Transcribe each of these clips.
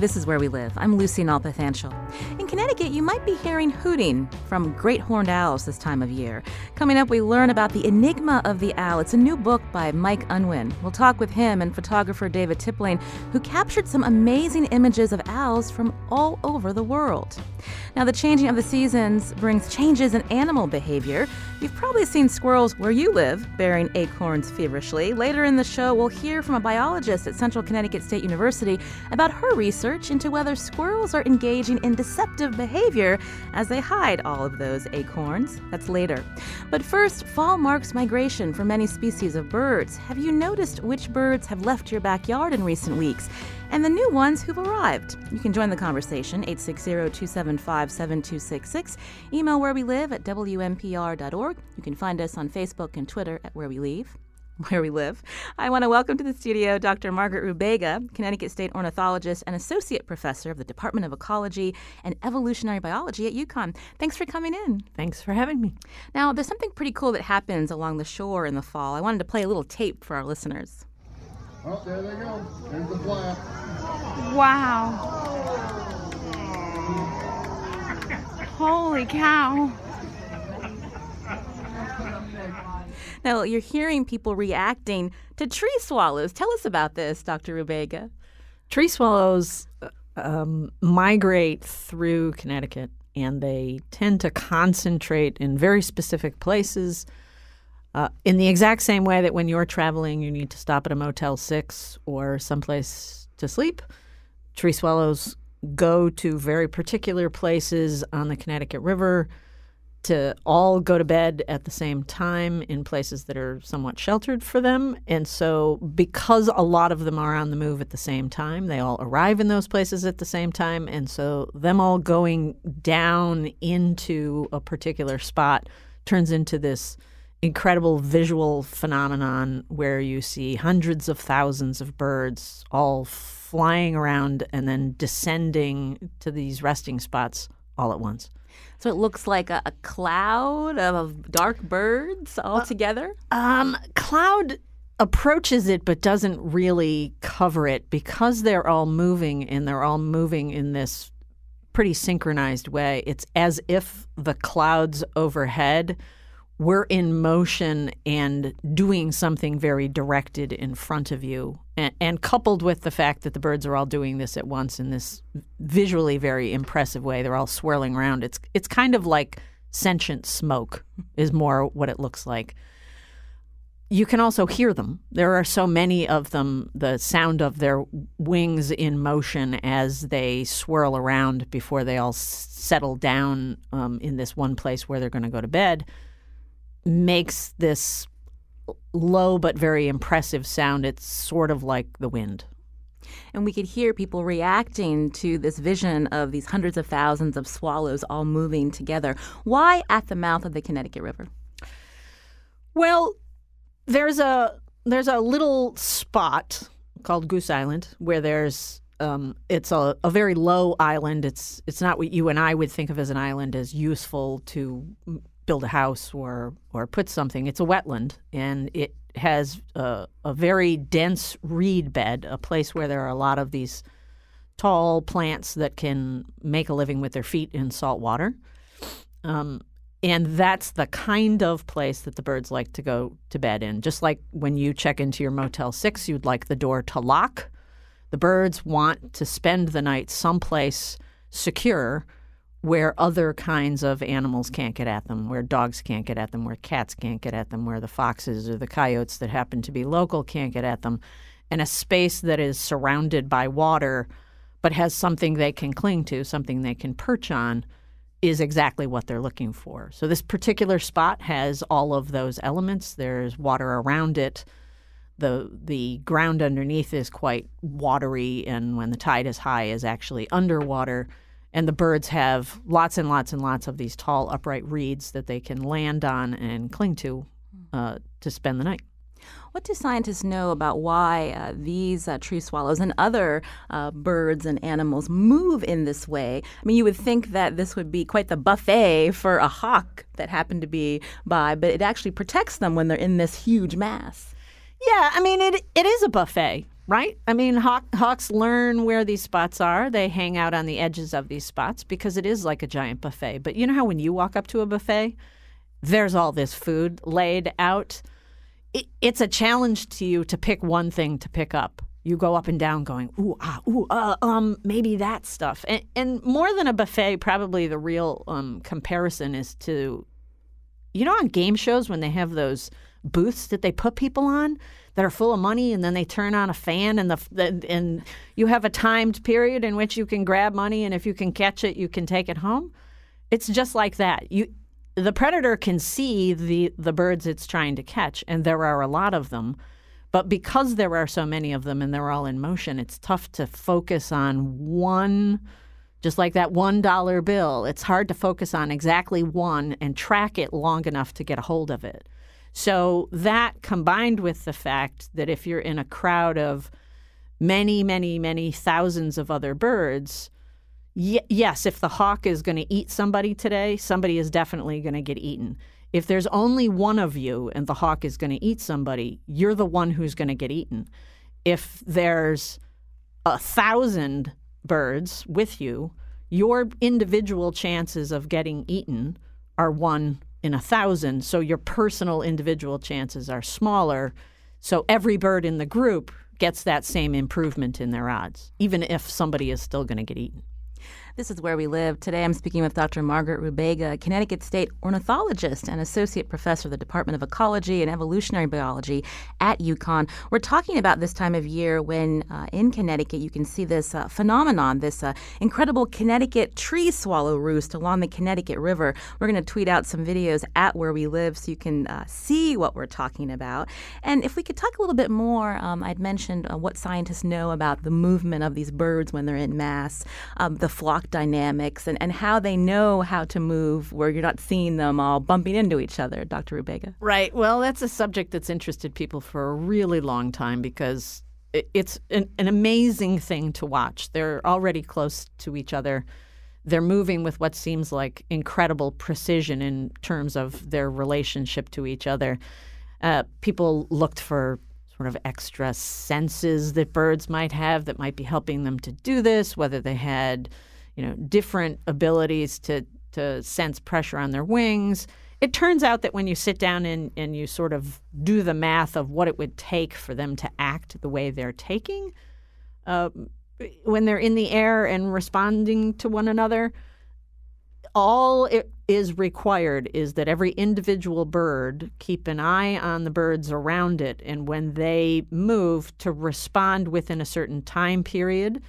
This is Where We Live. I'm Lucy Nalpathanchil. In Connecticut, you might be hearing hooting from great horned owls this time of year. Coming up, we learn about the enigma of the owl. It's a new book by Mike Unwin. We'll talk with him and photographer David Tipling, who captured some amazing images of owls from all over the world. Now, the changing of the seasons brings changes in animal behavior. You've probably seen squirrels where you live bearing acorns feverishly. Later in the show, we'll hear from a biologist at Central Connecticut State University about her research into whether squirrels are engaging in deceptive behavior as they hide all of those acorns. That's later. But first, fall marks migration for many species of birds. Have you noticed which birds have left your backyard in recent weeks? and the new ones who've arrived. You can join the conversation 860-275-7266. Email where we live at wnpr.org. You can find us on Facebook and Twitter at where we live. Where we live. I want to welcome to the studio Dr. Margaret Rubega, Connecticut State ornithologist and associate professor of the Department of Ecology and Evolutionary Biology at UConn. Thanks for coming in. Thanks for having me. Now, there's something pretty cool that happens along the shore in the fall. I wanted to play a little tape for our listeners. Oh, there they go. There's the flap. Wow. Holy cow. Now, you're hearing people reacting to tree swallows. Tell us about this, Dr. Rubega. Tree swallows um, migrate through Connecticut and they tend to concentrate in very specific places uh, in the exact same way that when you're traveling, you need to stop at a Motel 6 or someplace to sleep, tree swallows go to very particular places on the Connecticut River to all go to bed at the same time in places that are somewhat sheltered for them. And so, because a lot of them are on the move at the same time, they all arrive in those places at the same time. And so, them all going down into a particular spot turns into this incredible visual phenomenon where you see hundreds of thousands of birds all flying around and then descending to these resting spots all at once. So it looks like a, a cloud of dark birds all uh, together? Um, cloud approaches it but doesn't really cover it because they're all moving and they're all moving in this pretty synchronized way. It's as if the clouds overhead – we're in motion and doing something very directed in front of you. And, and, coupled with the fact that the birds are all doing this at once in this visually very impressive way, they're all swirling around. It's, it's kind of like sentient smoke, is more what it looks like. You can also hear them. There are so many of them, the sound of their wings in motion as they swirl around before they all settle down um, in this one place where they're going to go to bed makes this low but very impressive sound. It's sort of like the wind. And we could hear people reacting to this vision of these hundreds of thousands of swallows all moving together. Why at the mouth of the Connecticut River? Well, there's a there's a little spot called Goose Island where there's um, it's a, a very low island. It's it's not what you and I would think of as an island as useful to build a house or or put something. It's a wetland, and it has a, a very dense reed bed, a place where there are a lot of these tall plants that can make a living with their feet in salt water. Um, and that's the kind of place that the birds like to go to bed in. Just like when you check into your Motel 6, you'd like the door to lock. The birds want to spend the night someplace secure where other kinds of animals can't get at them, where dogs can't get at them, where cats can't get at them, where the foxes or the coyotes that happen to be local can't get at them, and a space that is surrounded by water but has something they can cling to, something they can perch on, is exactly what they're looking for. So this particular spot has all of those elements. There's water around it. The the ground underneath is quite watery and when the tide is high is actually underwater and the birds have lots and lots and lots of these tall, upright reeds that they can land on and cling to uh, to spend the night. What do scientists know about why uh, these uh, tree swallows and other uh, birds and animals move in this way? I mean, you would think that this would be quite the buffet for a hawk that happened to be by, but it actually protects them when they're in this huge mass. Yeah, I mean, it it is a buffet, right? I mean, hawk, hawks learn where these spots are. They hang out on the edges of these spots because it is like a giant buffet. But you know how when you walk up to a buffet, there's all this food laid out it, it's a challenge to you to pick one thing to pick up. You go up and down, going ooh ah ooh uh, um maybe that stuff. And, and more than a buffet, probably the real um, comparison is to, you know, on game shows when they have those booths that they put people on that are full of money, and then they turn on a fan, and the and you have a timed period in which you can grab money, and if you can catch it, you can take it home. It's just like that. You the predator can see the the birds it's trying to catch, and there are a lot of them. But because there are so many of them and they're all in motion, it's tough to focus on one, just like that one dollar bill. It's hard to focus on exactly one and track it long enough to get a hold of it. So that combined with the fact that if you're in a crowd of many, many, many thousands of other birds, y- yes, if the hawk is going to eat somebody today, somebody is definitely going to get eaten. If there's only one of you and the hawk is going to eat somebody, you're the one who's going to get eaten. If there's a thousand birds with you, your individual chances of getting eaten are one in a thousand. So your personal individual chances are smaller. So every bird in the group gets that same improvement in their odds, even if somebody is still going to get eaten. This is Where We Live. Today I'm speaking with Dr. Margaret Rubega, Connecticut State ornithologist and associate professor of the Department of Ecology and Evolutionary Biology at UConn. We're talking about this time of year when uh, in Connecticut you can see this uh, phenomenon, this uh, incredible Connecticut tree swallow roost along the Connecticut River. We're going to tweet out some videos at Where We Live so you can uh, see what we're talking about. And if we could talk a little bit more, um, I'd mentioned uh, what scientists know about the movement of these birds when they're in mass, um, the flock dynamics and, and how they know how to move where you're not seeing them all bumping into each other, Dr. Rubega. Right. Well, that's a subject that's interested people for a really long time because it's an, an amazing thing to watch. They're already close to each other. They're moving with what seems like incredible precision in terms of their relationship to each other. Uh, people looked for sort of extra senses that birds might have that might be helping them to do this, whether they had you know, different abilities to to sense pressure on their wings. It turns out that when you sit down and, and you sort of do the math of what it would take for them to act the way they're taking, uh, when they're in the air and responding to one another, all it is required is that every individual bird keep an eye on the birds around it, and when they move, to respond within a certain time period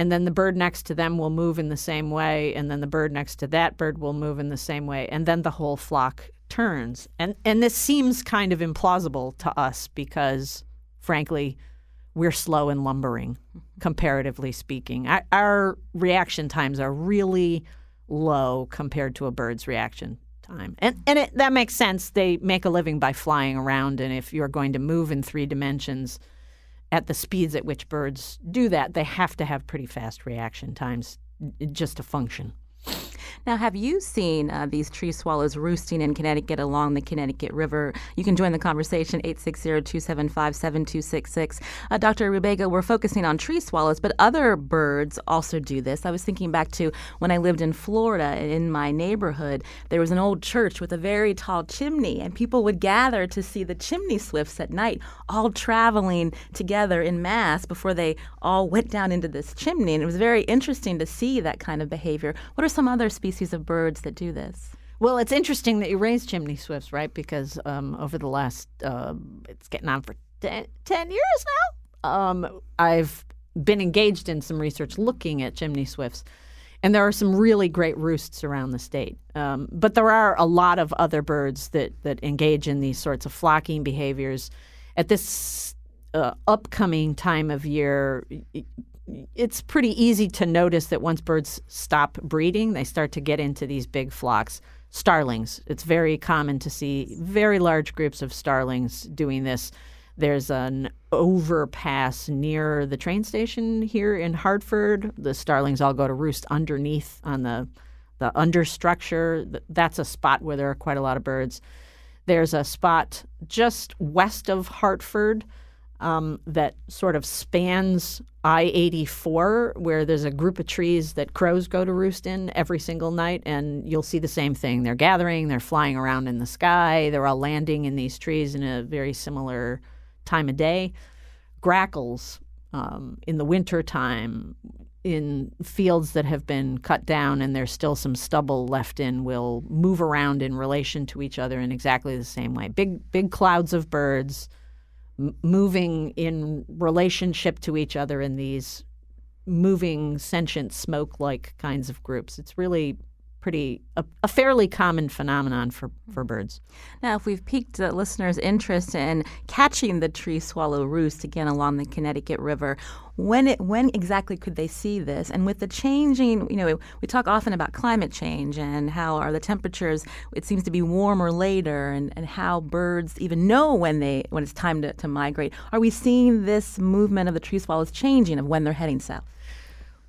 and then the bird next to them will move in the same way and then the bird next to that bird will move in the same way and then the whole flock turns. And and this seems kind of implausible to us because frankly we're slow and lumbering mm-hmm. comparatively speaking. Our, our reaction times are really low compared to a bird's reaction time. And and it, that makes sense. They make a living by flying around and if you're going to move in three dimensions at the speeds at which birds do that, they have to have pretty fast reaction times just to function. Now, have you seen uh, these tree swallows roosting in Connecticut along the Connecticut River? You can join the conversation 860-275-7266. Uh, Dr. Rubega, we're focusing on tree swallows, but other birds also do this. I was thinking back to when I lived in Florida in my neighborhood, there was an old church with a very tall chimney, and people would gather to see the chimney swifts at night, all traveling together in mass before they all went down into this chimney. And it was very interesting to see that kind of behavior. What are some other species of birds that do this? Well, it's interesting that you raise chimney swifts, right? Because um, over the last, uh, it's getting on for 10, 10 years now, um, I've been engaged in some research looking at chimney swifts. And there are some really great roosts around the state. Um, but there are a lot of other birds that, that engage in these sorts of flocking behaviors. At this uh, upcoming time of year, it's pretty easy to notice that once birds stop breeding, they start to get into these big flocks. Starlings, it's very common to see very large groups of starlings doing this. There's an overpass near the train station here in Hartford. The starlings all go to roost underneath on the the understructure. That's a spot where there are quite a lot of birds. There's a spot just west of Hartford um, that sort of spans I 84, where there's a group of trees that crows go to roost in every single night. And you'll see the same thing. They're gathering, they're flying around in the sky, they're all landing in these trees in a very similar time of day. Grackles um, in the winter time in fields that have been cut down and there's still some stubble left in will move around in relation to each other in exactly the same way. Big big clouds of birds moving in relationship to each other in these moving sentient smoke like kinds of groups. It's really pretty a, a, fairly common phenomenon for, hmm. for birds. Now, if we've piqued the listeners' interest in catching the tree swallow roost again along the Connecticut River, when it when exactly could they see this? And with the changing, you know, we talk often about climate change and how are the temperatures. It seems to be warmer later, and, and how birds even know when they when it's time to, to migrate. Are we seeing this movement of the tree swallows changing of when they're heading south?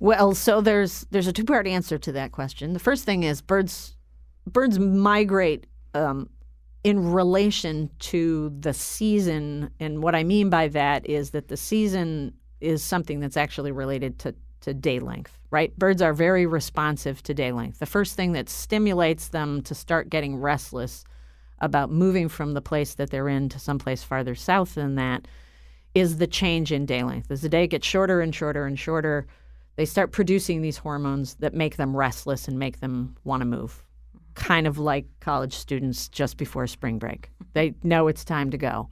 Well, so there's there's a two part answer to that question. The first thing is birds birds migrate um, in relation to the season, and what I mean by that is that the season is something that's actually related to to day length. Right? Birds are very responsive to day length. The first thing that stimulates them to start getting restless about moving from the place that they're in to someplace farther south than that is the change in day length. As the day gets shorter and shorter and shorter they start producing these hormones that make them restless and make them want to move. Kind of like college students just before spring break. They know it's time to go.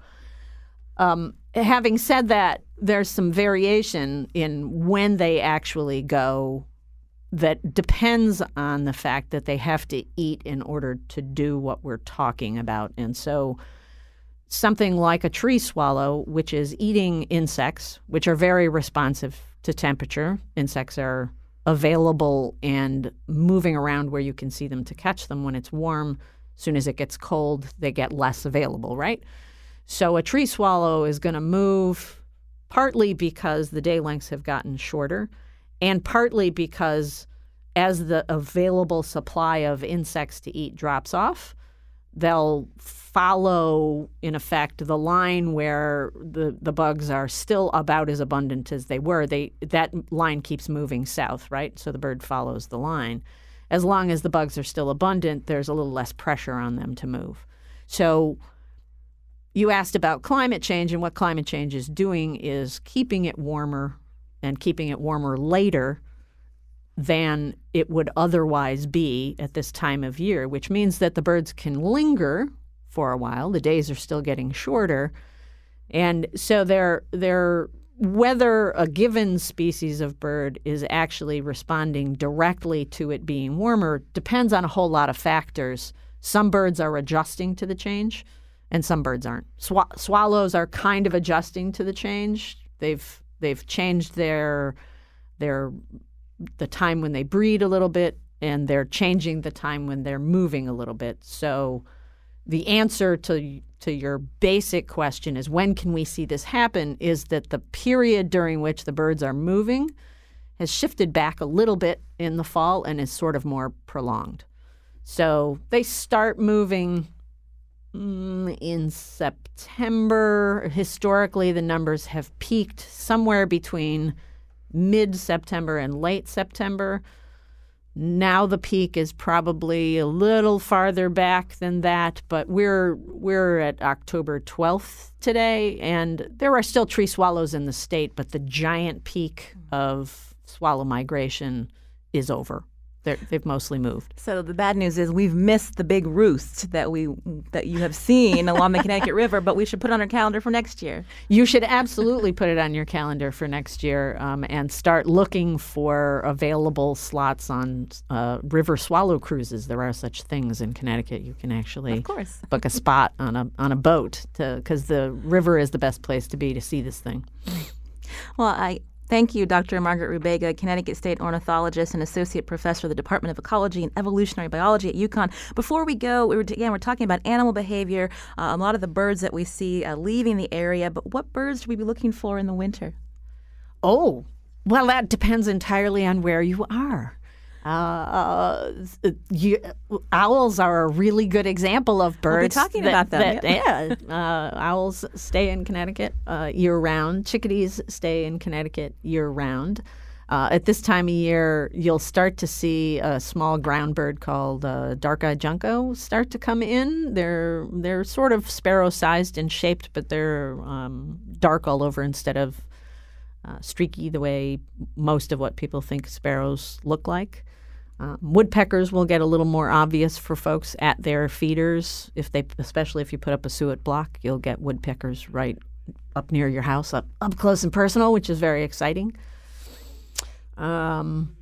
Um, having said that, there's some variation in when they actually go that depends on the fact that they have to eat in order to do what we're talking about. And so, something like a tree swallow, which is eating insects, which are very responsive to temperature. Insects are available and moving around where you can see them to catch them when it's warm. As soon as it gets cold, they get less available, right? So a tree swallow is going to move partly because the day lengths have gotten shorter and partly because as the available supply of insects to eat drops off, they'll follow, in effect, the line where the, the bugs are still about as abundant as they were. They that line keeps moving south, right? So the bird follows the line. As long as the bugs are still abundant, there's a little less pressure on them to move. So you asked about climate change, and what climate change is doing is keeping it warmer and keeping it warmer later than it would otherwise be at this time of year, which means that the birds can linger for a while. The days are still getting shorter. And so they're, they're, whether a given species of bird is actually responding directly to it being warmer depends on a whole lot of factors. Some birds are adjusting to the change, and some birds aren't. Sw- swallows are kind of adjusting to the change. They've they've changed their their the time when they breed a little bit, and they're changing the time when they're moving a little bit. So the answer to to your basic question is when can we see this happen is that the period during which the birds are moving has shifted back a little bit in the fall and is sort of more prolonged. So they start moving mm, in September. Historically, the numbers have peaked somewhere between mid September and late September. Now the peak is probably a little farther back than that, but we're we're at October 12th today, and there are still tree swallows in the state, but the giant peak of swallow migration is over. They're, they've mostly moved. So the bad news is we've missed the big roost that we that you have seen along the Connecticut River, but we should put on our calendar for next year. You should absolutely put it on your calendar for next year um, and start looking for available slots on uh, river swallow cruises. There are such things in Connecticut. You can actually of course. book a spot on a on a boat because the river is the best place to be to see this thing. Well, I Thank you, Dr. Margaret Rubega, Connecticut State ornithologist and associate professor of the Department of Ecology and Evolutionary Biology at UConn. Before we go, we were again we're talking about animal behavior. Uh, a lot of the birds that we see uh, leaving the area, but what birds should we be looking for in the winter? Oh, well, that depends entirely on where you are. Uh, you, owls are a really good example of birds. We'll talking that, about them. that- yeah, uh, owls stay in Connecticut uh, year round. Chickadees stay in Connecticut year round. Uh, at this time of year, you'll start to see a small ground bird called uh, dark-eyed junco start to come in. They're they're sort of sparrow-sized and shaped, but they're um, dark all over instead of uh, streaky the way most of what people think sparrows look like. Um, woodpeckers will get a little more obvious for folks at their feeders. If they, especially if you put up a suet block, you'll get woodpeckers right up near your house, up up close and personal, which is very exciting. Um,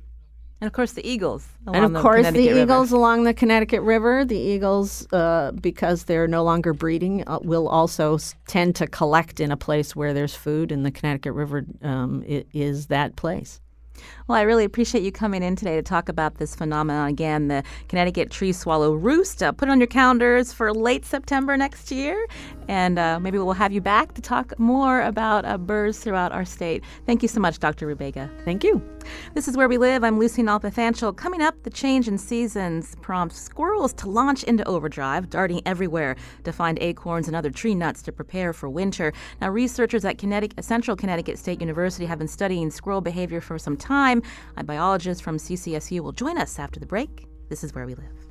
And of course, the eagles. and of course, the Connecticut River. eagles along the Connecticut River. The eagles, uh, because they're no longer breeding, uh, will also tend to collect in a place where there's food, and the Connecticut River um, is that place. Well, I really appreciate you coming in today to talk about this phenomenon again, the Connecticut tree swallow roost. Uh, put it on your calendars for late September next year, and uh, maybe we'll have you back to talk more about uh, birds throughout our state. Thank you so much, Dr. Rubega. Thank you. This is Where We Live. I'm Lucy Nalpathanchil. Coming up, the change in seasons prompts squirrels to launch into overdrive, darting everywhere to find acorns and other tree nuts to prepare for winter. Now, researchers at Connecticut, Central Connecticut State University have been studying squirrel behavior for some time. A biologist from CCSU will join us after the break. This is Where We Live.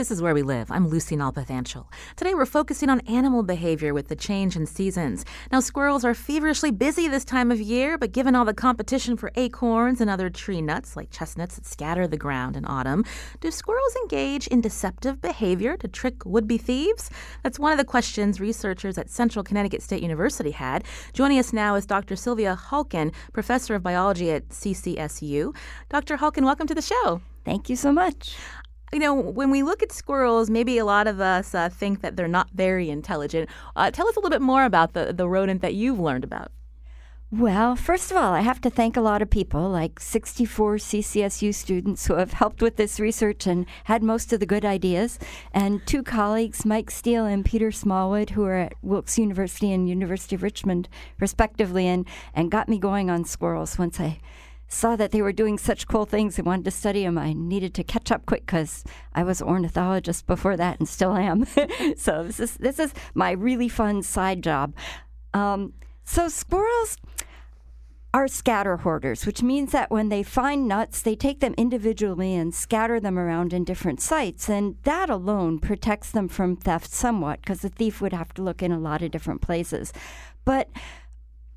This is Where We Live. I'm Lucy Nalpathanchil. Today we're focusing on animal behavior with the change in seasons. Now, squirrels are feverishly busy this time of year, but given all the competition for acorns and other tree nuts like chestnuts that scatter the ground in autumn, do squirrels engage in deceptive behavior to trick would be thieves? That's one of the questions researchers at Central Connecticut State University had. Joining us now is Dr. Sylvia Halkin, professor of biology at CCSU. Dr. Halkin, welcome to the show. Thank you so much. You know, when we look at squirrels, maybe a lot of us uh, think that they're not very intelligent. Uh, tell us a little bit more about the, the rodent that you've learned about. Well, first of all, I have to thank a lot of people, like 64 CCSU students who have helped with this research and had most of the good ideas, and two colleagues, Mike Steele and Peter Smallwood, who are at Wilkes University and University of Richmond, respectively, and, and got me going on squirrels once I saw that they were doing such cool things and wanted to study them. I needed to catch up quick because I was ornithologist before that and still am. so this is this is my really fun side job. Um, so squirrels are scatter hoarders, which means that when they find nuts, they take them individually and scatter them around in different sites. And that alone protects them from theft somewhat, because the thief would have to look in a lot of different places. But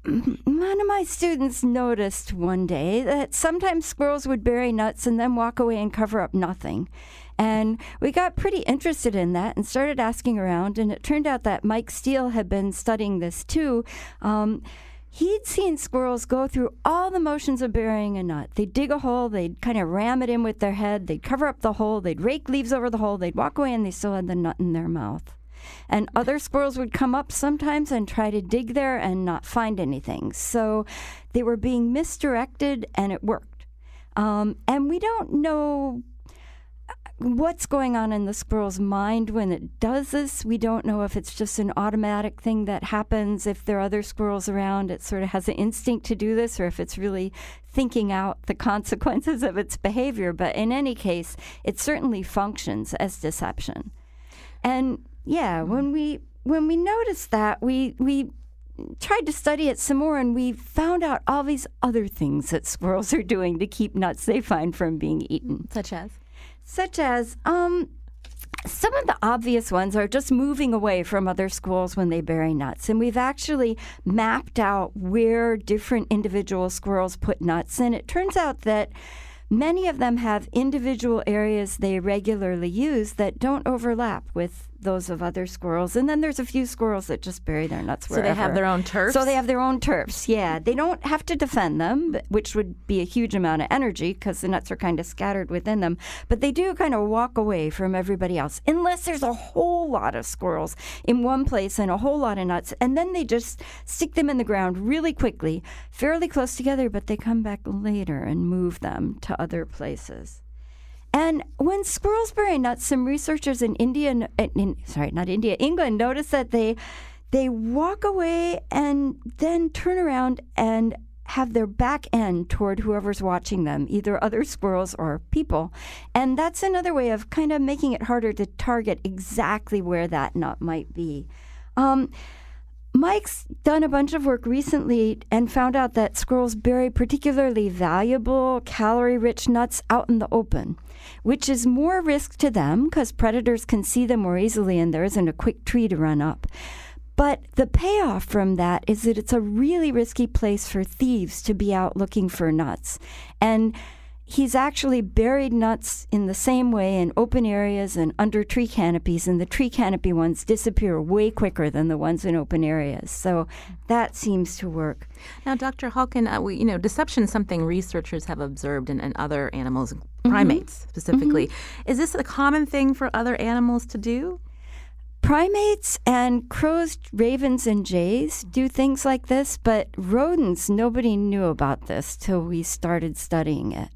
one of my students noticed one day that sometimes squirrels would bury nuts and then walk away and cover up nothing. And we got pretty interested in that and started asking around. And it turned out that Mike Steele had been studying this too. Um, he'd seen squirrels go through all the motions of burying a nut. They'd dig a hole, they'd kind of ram it in with their head, they'd cover up the hole, they'd rake leaves over the hole, they'd walk away, and they still had the nut in their mouth. And other squirrels would come up sometimes and try to dig there and not find anything. So they were being misdirected, and it worked. Um, and we don't know what's going on in the squirrel's mind when it does this. We don't know if it's just an automatic thing that happens. If there are other squirrels around, it sort of has an instinct to do this, or if it's really thinking out the consequences of its behavior. But in any case, it certainly functions as deception. And yeah, when we when we noticed that, we we tried to study it some more and we found out all these other things that squirrels are doing to keep nuts they find from being eaten Such as? such as um, some of the obvious ones are just moving away from other squirrels when they bury nuts. And we've actually mapped out where different individual squirrels put nuts. And it turns out that many of them have individual areas they regularly use that don't overlap with those of other squirrels. And then there's a few squirrels that just bury their nuts wherever. So they have their own turfs? So they have their own turfs. Yeah, they don't have to defend them, which would be a huge amount of energy because the nuts are kind of scattered within them. But they do kind of walk away from everybody else, unless there's a whole lot of squirrels in one place and a whole lot of nuts, and then they just stick them in the ground really quickly, fairly close together. But they come back later and move them to other places. And when squirrels bury nuts, some researchers in India, in, in, sorry, not India, England, noticed that they they walk away and then turn around and have their back end toward whoever's watching them, either other squirrels or people. And that's another way of kind of making it harder to target exactly where that nut might be. Um, Mike's done a bunch of work recently and found out that squirrels bury particularly valuable, calorie rich nuts out in the open, which is more risk to them because predators can see them more easily and there isn't a quick tree to run up. But the payoff from that is that it's a really risky place for thieves to be out looking for nuts. And he's actually buried nuts in the same way in open areas and under tree canopies, and the tree canopy ones disappear way quicker than the ones in open areas. So that seems to work. Now, Dr. Halkin, uh, we, you know, deception is something researchers have observed in, in other animals, primates specifically. Is this a common thing for other animals to do? Primates and crows, ravens, and jays do things like this, but rodents, nobody knew about this till we started studying it.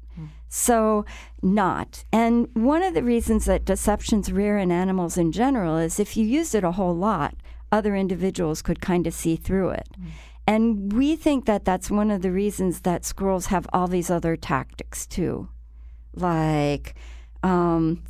So, not. And one of the reasons that deception's rare in animals in general is if you used it a whole lot, other individuals could kind of see through it. And we think that that's one of the reasons that squirrels have all these other tactics too. Like, um,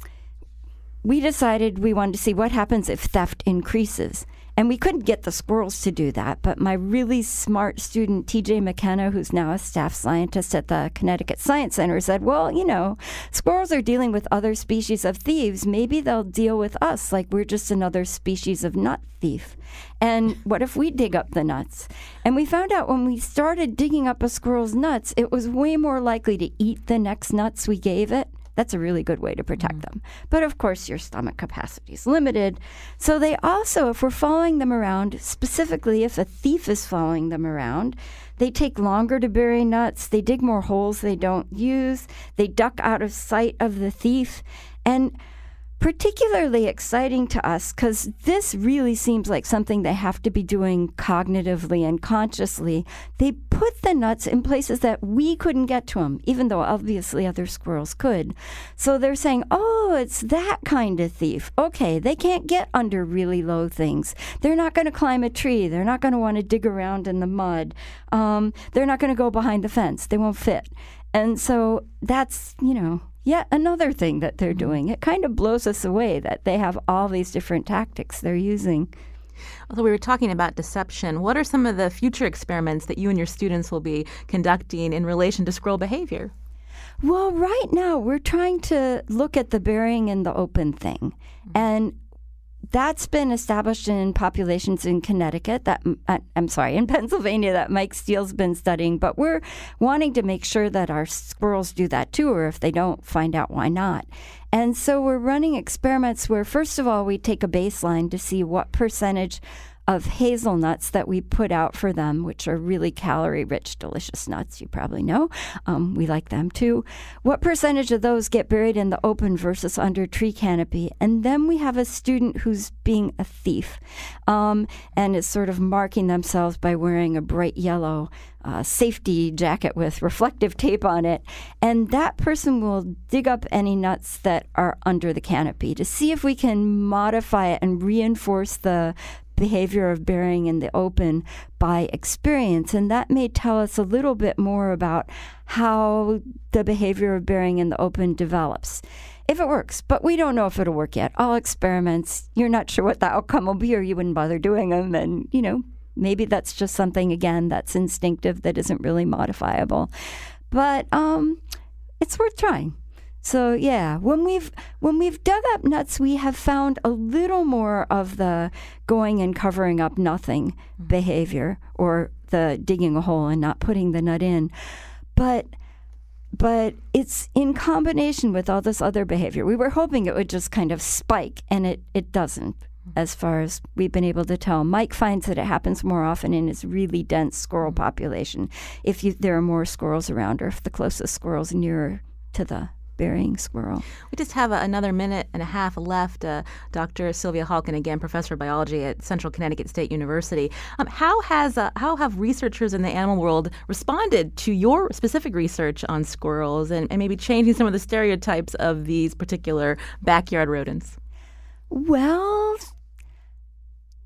we decided we wanted to see what happens if theft increases. And we couldn't get the squirrels to do that, but my really smart student, TJ McKenna, who's now a staff scientist at the Connecticut Science Center, said, Well, you know, squirrels are dealing with other species of thieves. Maybe they'll deal with us like we're just another species of nut thief. And what if we dig up the nuts? And we found out when we started digging up a squirrel's nuts, it was way more likely to eat the next nuts we gave it that's a really good way to protect mm. them. But of course, your stomach capacity is limited. So they also, if we're following them around, specifically if a thief is following them around, they take longer to bury nuts. They dig more holes they don't use. They duck out of sight of the thief. And particularly exciting to us because this really seems like something they have to be doing cognitively and consciously. They put the nuts in places that we couldn't get to them, even though obviously other squirrels could. So they're saying, oh, it's that kind of thief. Okay, they can't get under really low things. They're not going to climb a tree. They're not going to want to dig around in the mud. Um, they're not going to go behind the fence. They won't fit. And so that's, you know, yet another thing that they're mm-hmm. doing. It kind of blows us away that they have all these different tactics they're using. Although we were talking about deception, what are some of the future experiments that you and your students will be conducting in relation to squirrel behavior? Well, right now we're trying to look at the burying in the open thing. Mm-hmm. And that's been established in populations in Connecticut that uh, I'm sorry in Pennsylvania that Mike Steele's been studying but we're wanting to make sure that our squirrels do that too or if they don't find out why not. And so we're running experiments where first of all we take a baseline to see what percentage of hazelnuts that we put out for them, which are really calorie rich, delicious nuts, you probably know. Um, we like them too. What percentage of those get buried in the open versus under tree canopy? And then we have a student who's being a thief um, and is sort of marking themselves by wearing a bright yellow uh, safety jacket with reflective tape on it. And that person will dig up any nuts that are under the canopy to see if we can modify it and reinforce the behavior of burying in the open by experience. And that may tell us a little bit more about how the behavior of burying in the open develops. If it works, but we don't know if it'll work yet. All experiments, you're not sure what the outcome will be, or you wouldn't bother doing them. And, you know, maybe that's just something, again, that's instinctive that isn't really modifiable. But um, it's worth trying. So yeah, when we've when we've dug up nuts, we have found a little more of the going and covering up nothing mm-hmm. behavior, or the digging a hole and not putting the nut in. But but it's in combination with all this other behavior. We were hoping it would just kind of spike, and it, it doesn't, mm-hmm. as far as we've been able to tell. Mike finds that it happens more often in his really dense squirrel mm-hmm. population if you, there are more squirrels around, or if the closest squirrel's nearer to the burying squirrel. We just have a, another minute and a half left. Uh, Dr. Sylvia Halkin, again, professor of biology at Central Connecticut State University. Um, how has uh, how have researchers in the animal world responded to your specific research on squirrels and, and maybe changing some of the stereotypes of these particular backyard rodents? Well,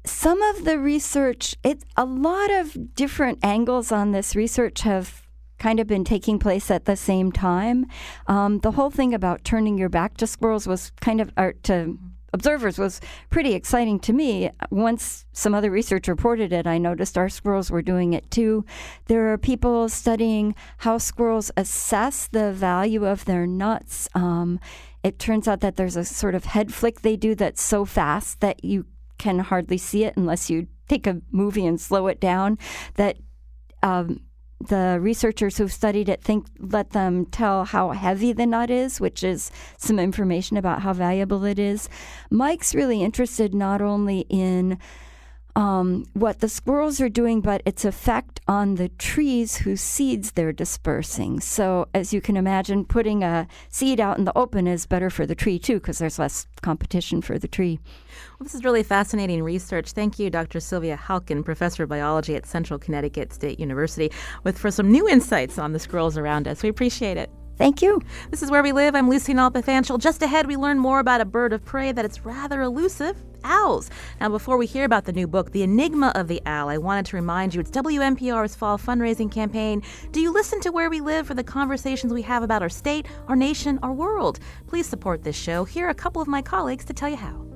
some of the research, it a lot of different angles on this research have kind of been taking place at the same time. Um, the whole thing about turning your back to squirrels was kind of, or to observers was pretty exciting to me. Once some other research reported it, I noticed our squirrels were doing it too. There are people studying how squirrels assess the value of their nuts. Um, it turns out that there's a sort of head flick they do that's so fast that you can hardly see it unless you take a movie and slow it down. That um, the researchers who've studied it think let them tell how heavy the nut is, which is some information about how valuable it is. Mike's really interested not only in um, what the squirrels are doing, but its effect on the trees whose seeds they're dispersing. So, as you can imagine, putting a seed out in the open is better for the tree too, because there's less competition for the tree. Well, this is really fascinating research. Thank you, Dr. Sylvia Halkin, professor of biology at Central Connecticut State University, with for some new insights on the squirrels around us. We appreciate it. Thank you. This is Where We Live. I'm Lucy Nalpathanchil. Just ahead, we learn more about a bird of prey that is rather elusive owls. Now, before we hear about the new book, The Enigma of the Owl, I wanted to remind you it's WNPR's fall fundraising campaign. Do you listen to Where We Live for the conversations we have about our state, our nation, our world? Please support this show. Here are a couple of my colleagues to tell you how.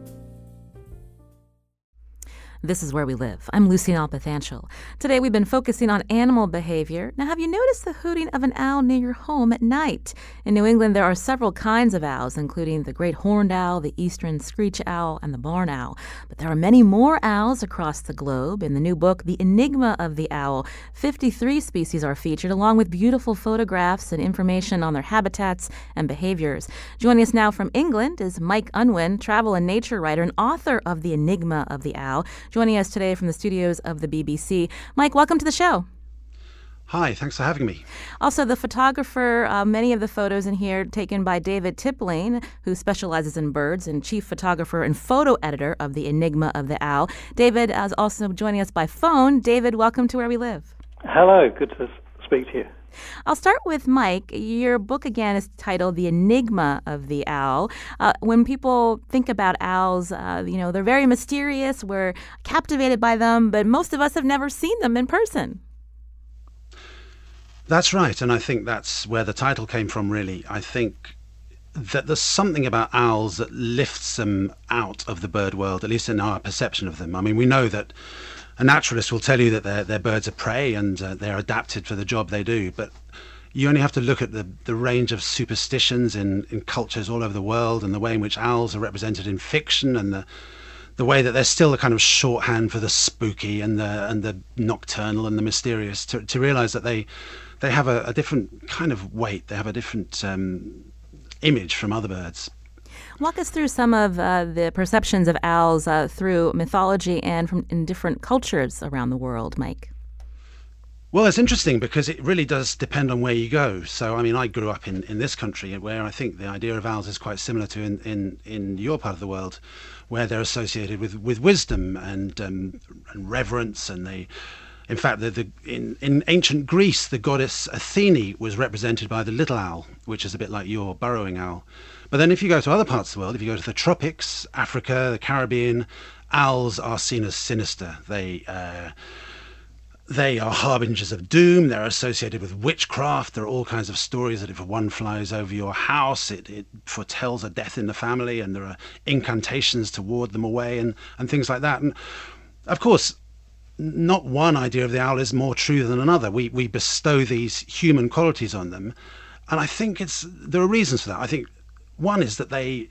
This is Where We Live. I'm Lucy Nalpathanchil. Today we've been focusing on animal behavior. Now, have you noticed the hooting of an owl near your home at night? In New England, there are several kinds of owls, including the great horned owl, the eastern screech owl, and the barn owl. But there are many more owls across the globe. In the new book, The Enigma of the Owl, 53 species are featured, along with beautiful photographs and information on their habitats and behaviors. Joining us now from England is Mike Unwin, travel and nature writer and author of The Enigma of the Owl joining us today from the studios of the BBC. Mike, welcome to the show. Hi, thanks for having me. Also, the photographer, uh, many of the photos in here taken by David Tipling, who specializes in birds and chief photographer and photo editor of The Enigma of the Owl. David is also joining us by phone. David, welcome to Where We Live. Hello, good to speak to you. I'll start with Mike. Your book again is titled "The Enigma of the Owl." Uh, when people think about owls, uh, you know they're very mysterious. We're captivated by them, but most of us have never seen them in person. That's right, and I think that's where the title came from. Really, I think that there's something about owls that lifts them out of the bird world, at least in our perception of them. I mean, we know that a naturalist will tell you that they're, they're birds of prey and uh, they're adapted for the job they do. But you only have to look at the, the range of superstitions in, in cultures all over the world and the way in which owls are represented in fiction and the the way that they're still a kind of shorthand for the spooky and the and the nocturnal and the mysterious to, to realize that they they have a, a different kind of weight they have a different um, image from other birds Walk us through some of uh, the perceptions of owls uh, through mythology and from in different cultures around the world, Mike. Well, it's interesting because it really does depend on where you go. So, I mean, I grew up in, in this country where I think the idea of owls is quite similar to in, in, in your part of the world, where they're associated with, with wisdom and, um, and reverence. And they, in fact, the, the, in, in ancient Greece, the goddess Athene was represented by the little owl, which is a bit like your burrowing owl. But then if you go to other parts of the world, if you go to the tropics, Africa, the Caribbean, owls are seen as sinister. They uh, they are harbingers of doom. They're associated with witchcraft. There are all kinds of stories that if one flies over your house, it, it foretells a death in the family, and there are incantations to ward them away, and, and things like that. And of course, not one idea of the owl is more true than another. We we bestow these human qualities on them, and I think it's there are reasons for that. I think one is that they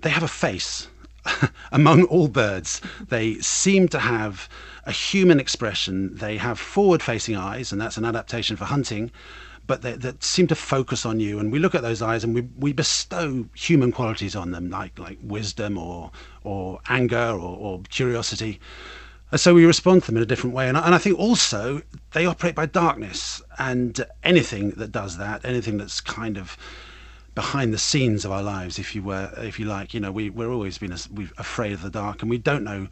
they have a face. Among all birds, they seem to have a human expression. They have forward facing eyes, and that's an adaptation for hunting. but they, that seem to focus on you. And we look at those eyes and we, we bestow human qualities on them, like like wisdom or or anger or, or curiosity. And so we respond to them in a different way. And I, and I think also they operate by darkness, and anything that does that, anything that's kind of behind the scenes of our lives, if you were, if you like, you know, we we're always been afraid of the dark, and we don't know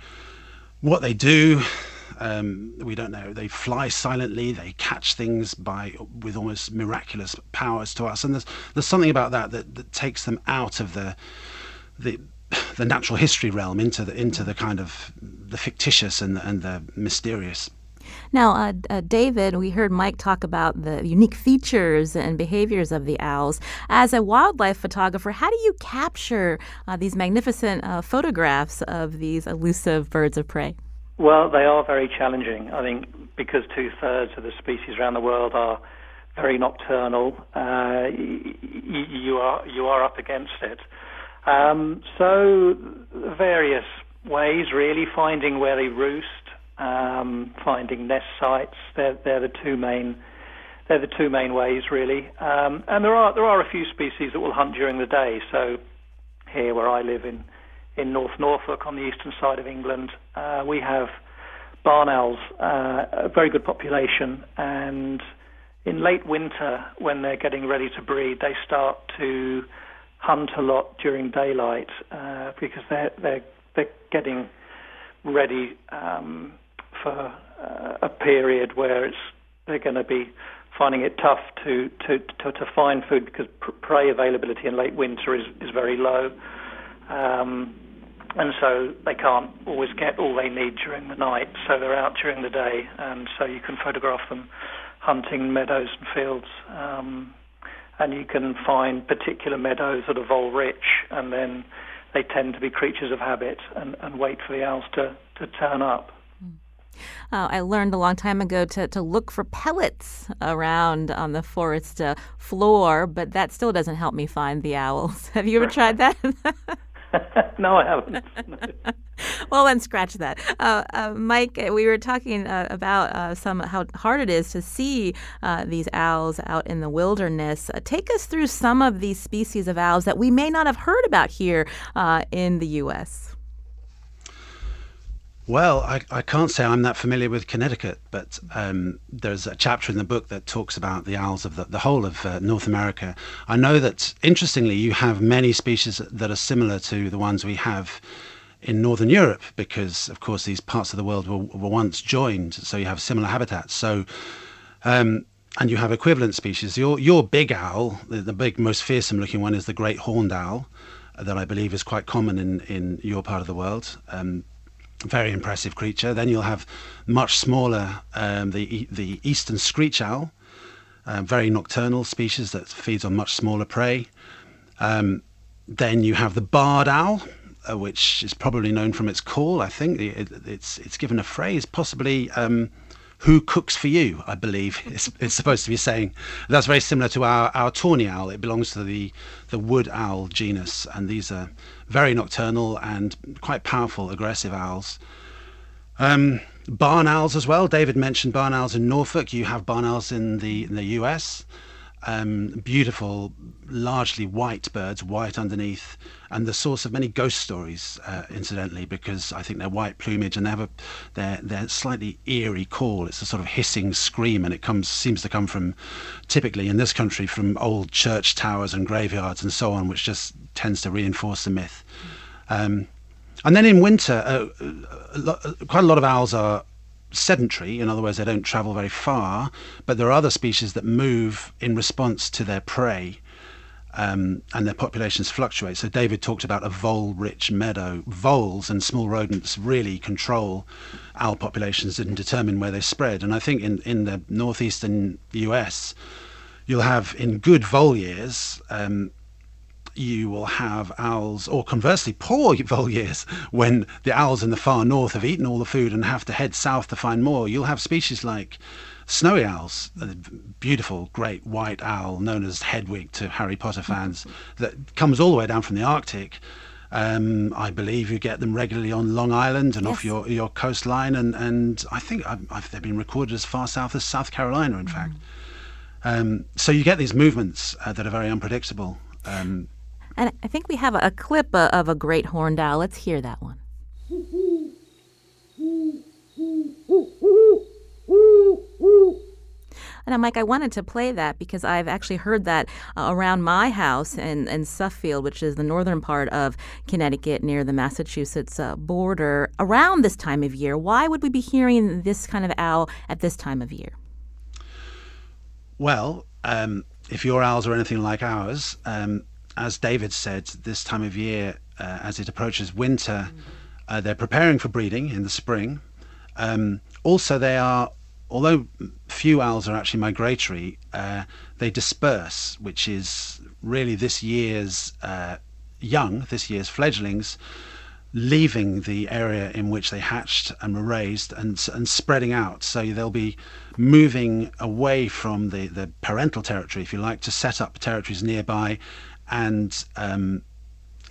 what they do. Um, we don't know. They fly silently. They catch things by with almost miraculous powers to us, and there's there's something about that that, that takes them out of the the the natural history realm into the into the kind of the fictitious and the, and the mysterious. Now, uh, uh, David, we heard Mike talk about the unique features and behaviors of the owls. As a wildlife photographer, how do you capture uh, these magnificent uh, photographs of these elusive birds of prey? Well, they are very challenging. I think because two thirds of the species around the world are very nocturnal, uh, y- you are you are up against it. Um, so various ways, really, finding where they roost, um, finding nest sites. They're, they're the two main. They're the two main ways, really. Um, and there are there are a few species that will hunt during the day. So here, where I live in in North Norfolk, on the eastern side of England, uh, we have barn owls, uh, a very good population, and in late winter, when they're getting ready to breed, they start to hunt a lot during daylight uh, because they're they're they're getting ready um, for uh, a period where it's they're going to be finding it tough to to to, to find food because prey availability in late winter is is very low. Um, and so they can't always get all they need during the night, so they're out during the day, and so you can photograph them hunting meadows and fields um, and you can find particular meadows that are vole rich, and then they tend to be creatures of habit and, and wait for the owls to, to turn up. Uh, I learned a long time ago to, to look for pellets around on the forest uh, floor, but that still doesn't help me find the owls. Have you ever tried that? no, I haven't. well, then scratch that. Uh, uh, Mike, uh, we were talking uh, about uh, some how hard it is to see uh, these owls out in the wilderness. take us through some of these species of owls that we may not have heard about here in the U.S. Well, I, I, can't say I'm that familiar with Connecticut, but um, there's a chapter in the book that talks about the owls of the, the whole of uh, North America. I know that, interestingly, you have many species that are similar to the ones we have in Northern Europe, because, of course, these parts of the world were, were once joined, so you have similar habitats. So, um, and you have equivalent species. Your, your big owl, the, the big, most fearsome looking one, is the great horned owl, that I believe is quite common in, in your part of the world. Um, very impressive creature. Then you'll have much smaller um, the the eastern screech owl, uh, very nocturnal species that feeds on much smaller prey. Um, then you have the barred owl, uh, which is probably known from its call. I think it, it's it's given a phrase, possibly. Um, who cooks for you, I believe it's, it's, supposed to be saying. That's very similar to our, our tawny owl. It belongs to the, the wood owl genus, and these are very nocturnal and quite powerful, aggressive owls. Um, barn owls as well. David mentioned barn owls in Norfolk. You have barn owls in the, in the US um, beautiful, largely white birds, white underneath, and the source of many ghost stories, uh, incidentally, because I think they're white plumage and they have a they're, they're slightly eerie call. It's a sort of hissing scream, and it comes seems to come from, typically in this country, from old church towers and graveyards and so on, which just tends to reinforce the myth. Um, and then in winter, uh, uh quite a lot of owls are sedentary, in other words, they don't travel very far, but there are other species that move in response to their prey. Um, and their populations fluctuate. So David talked about a vole-rich meadow. Voles and small rodents really control owl populations and determine where they spread. And I think in, in the northeastern US, you'll have in good vole years um, you will have owls, or conversely, poor vole years, when the owls in the far north have eaten all the food and have to head south to find more. You'll have species like snowy owls, a beautiful great white owl known as Hedwig to Harry Potter fans, that comes all the way down from the Arctic. Um, I believe you get them regularly on Long Island and yes. off your, your coastline, and, and I think I've, I've, they've been recorded as far south as South Carolina, in mm. fact. Um, so you get these movements uh, that are very unpredictable. Um, and I think we have a, clip uh, of a great horned owl. Let's hear that one. And Mike, I wanted to play that because I've actually heard that uh, around my house in, in Suffield, which is the northern part of Connecticut near the Massachusetts uh, border, around this time of year. Why would we be hearing this kind of owl at this time of year? Well, um, if your owls are anything like ours, um, as David said, this time of year, uh, as it approaches winter, uh, they're preparing for breeding in the spring. Um, also, they are although few owls are actually migratory, uh, they disperse, which is really this year's uh, young, this year's fledglings, leaving the area in which they hatched and were raised and, and spreading out. So they'll be moving away from the, the parental territory, if you like, to set up territories nearby and um,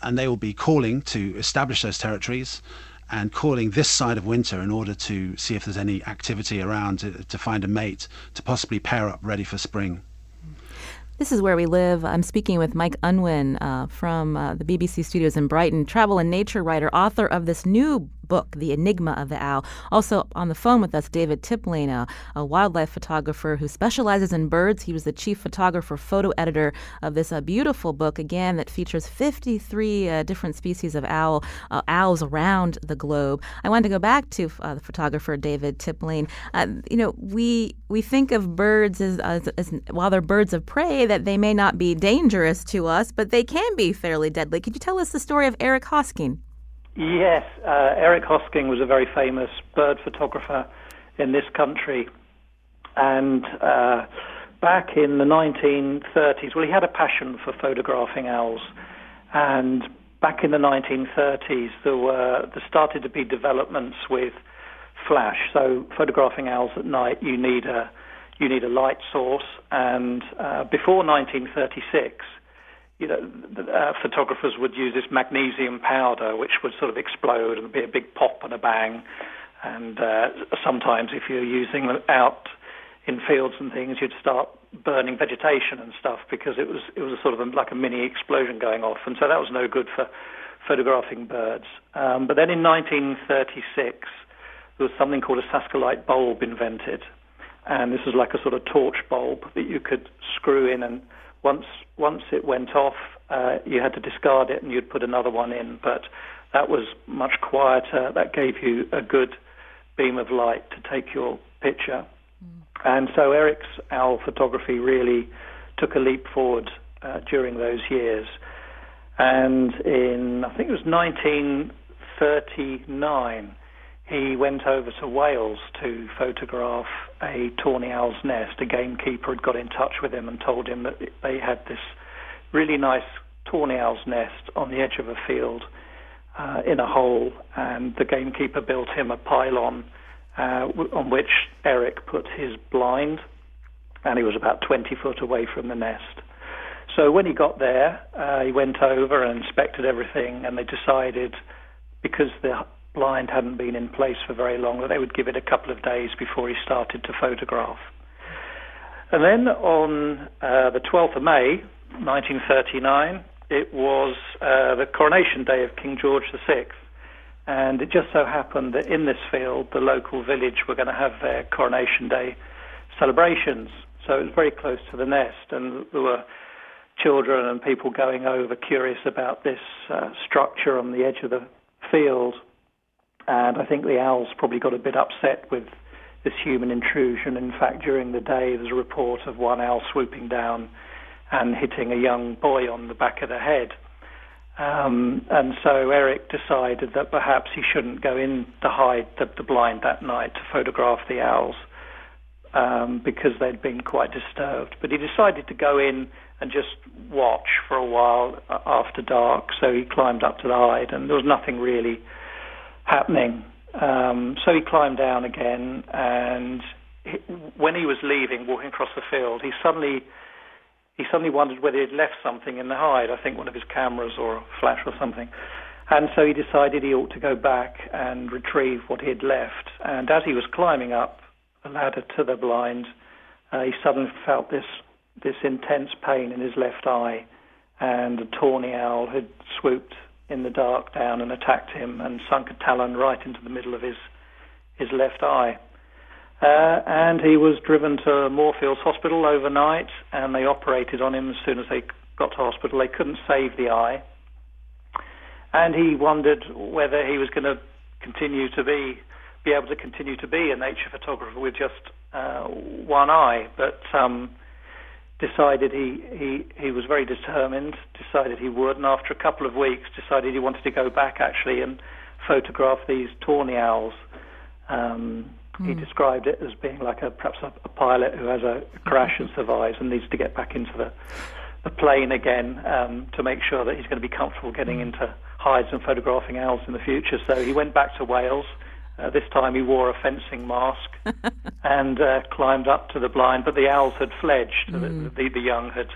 and they will be calling to establish those territories and calling this side of winter in order to see if there's any activity around to, to find a mate to possibly pair up ready for spring. This is where we live. I'm speaking with Mike Unwin uh, from uh, the BBC studios in Brighton, travel and nature writer, author of this new book, The Enigma of the Owl. Also on the phone with us, David Tipling, a, wildlife photographer who specializes in birds. He was the chief photographer, photo editor of this uh, beautiful book, again, that features 53 uh, different species of owl, uh, owls around the globe. I wanted to go back to uh, the photographer, David Tipling. Uh, you know, we, we think of birds as, as, as, while they're birds of prey, that they may not be dangerous to us, but they can be fairly deadly. Could you tell us the story of Eric Hosking? Yes, uh, Eric Hosking was a very famous bird photographer in this country. And uh, back in the 1930s, well, he had a passion for photographing owls. And back in the 1930s, there were there started to be developments with flash. So photographing owls at night, you need a you need a light source. And uh, before 1936, you know, uh, photographers would use this magnesium powder, which would sort of explode and be a big pop and a bang. And uh, sometimes, if you're using them out in fields and things, you'd start burning vegetation and stuff because it was it was a sort of a, like a mini explosion going off, and so that was no good for photographing birds. Um, but then in 1936, there was something called a Sashalite bulb invented, and this was like a sort of torch bulb that you could screw in and once once it went off, uh, you had to discard it and you'd put another one in. But that was much quieter. That gave you a good beam of light to take your picture. Mm. And so Eric's owl photography really took a leap forward uh, during those years. And in I think it was 1939 he went over to Wales to photograph a tawny owl's nest. A gamekeeper had got in touch with him and told him that they had this really nice tawny owl's nest on the edge of a field uh, in a hole, and the gamekeeper built him a pylon uh, on which Eric put his blind, and he was about 20 foot away from the nest. So when he got there, uh, he went over and inspected everything, and they decided because the blind hadn't been in place for very long, that they would give it a couple of days before he started to photograph. And then on uh, the 12th of May, 1939, it was uh, the coronation day of King George VI. And it just so happened that in this field, the local village were going to have their coronation day celebrations. So it was very close to the nest, and there were children and people going over curious about this uh, structure on the edge of the field. And I think the owls probably got a bit upset with this human intrusion. In fact, during the day, there's a report of one owl swooping down and hitting a young boy on the back of the head. Um, and so Eric decided that perhaps he shouldn't go in to hide the, the blind that night to photograph the owls um, because they'd been quite disturbed. But he decided to go in and just watch for a while after dark. So he climbed up to the hide, and there was nothing really happening. Um, so he climbed down again, and he, when he was leaving, walking across the field, he suddenly he suddenly wondered whether he'd left something in the hide. I think one of his cameras or a flash or something. And so he decided he ought to go back and retrieve what he had left. And as he was climbing up the ladder to the blind, uh, he suddenly felt this this intense pain in his left eye, and a tawny owl had swooped in the dark down and attacked him and sunk a talon right into the middle of his his left eye. Uh, and he was driven to Moorfields Hospital overnight, and they operated on him as soon as they got to hospital. They couldn't save the eye, and he wondered whether he was going to continue to be be able to continue to be a nature photographer with just uh, one eye. But um, decided he, he, he was very determined, decided he would, and after a couple of weeks decided he wanted to go back actually and photograph these tawny owls. Um, mm. He hmm. described it as being like a perhaps a, a pilot who has a, crash and survives and needs to get back into the, the plane again um, to make sure that he's going to be comfortable getting hmm. into hides and photographing owls in the future. So he went back to Wales uh, this time he wore a fencing mask and uh, climbed up to the blind, but the owls had fledged. Mm. The, the, young had,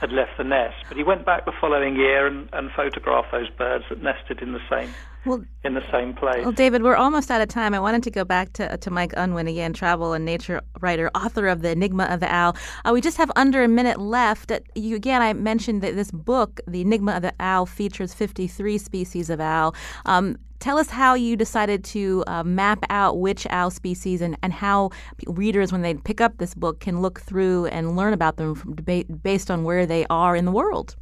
had left the nest. But he went back the following year and, and photographed those birds that nested in the same well, in the same place. Well, David, we're almost out of time. I wanted to go back to, to Mike Unwin again, travel and nature writer, author of The Enigma of the Owl. Uh, we just have under a minute left. Uh, you, again, I mentioned that this book, The Enigma of the Owl, features 53 species of owl. Um, Tell us how you decided to uh, map out which owl species and, and how readers, when they pick up this book, can look through and learn about them debate based on where they are in the world.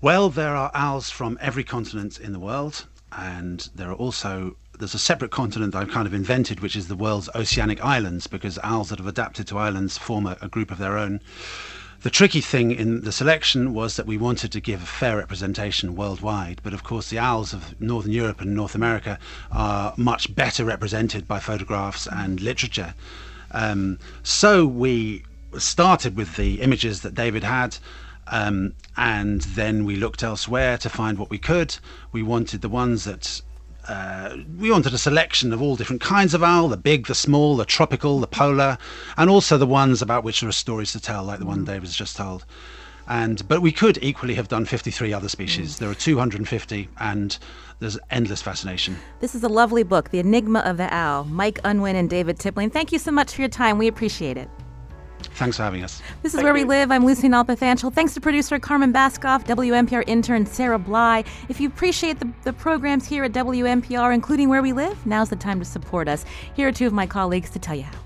Well, there are owls from every continent in the world, and there are also there's a separate continent that I've kind of invented, which is the world's oceanic islands, because owls that have adapted to islands form a, a group of their own. The tricky thing in the selection was that we wanted to give a fair representation worldwide, but of course the owls of Northern Europe and North America are much better represented by photographs and literature. Um, so we started with the images that David had. Um, and then we looked elsewhere to find what we could. We wanted the ones that uh, we wanted a selection of all different kinds of owl the big, the small, the tropical, the polar, and also the ones about which there are stories to tell, like the one mm. David's just told. And but we could equally have done 53 other species. Mm. There are 250, and there's endless fascination. This is a lovely book, The Enigma of the Owl. Mike Unwin and David Tipling. Thank you so much for your time. We appreciate it. Thanks for having us. This is Thank Where you. We Live. I'm Lucy Nalpathanchil. Thanks to producer Carmen Baskauf, WNPR intern Sarah Bly. If you appreciate the, the programs here at WNPR, including Where We Live, now's the time to support us. Here are two of my colleagues to tell you how.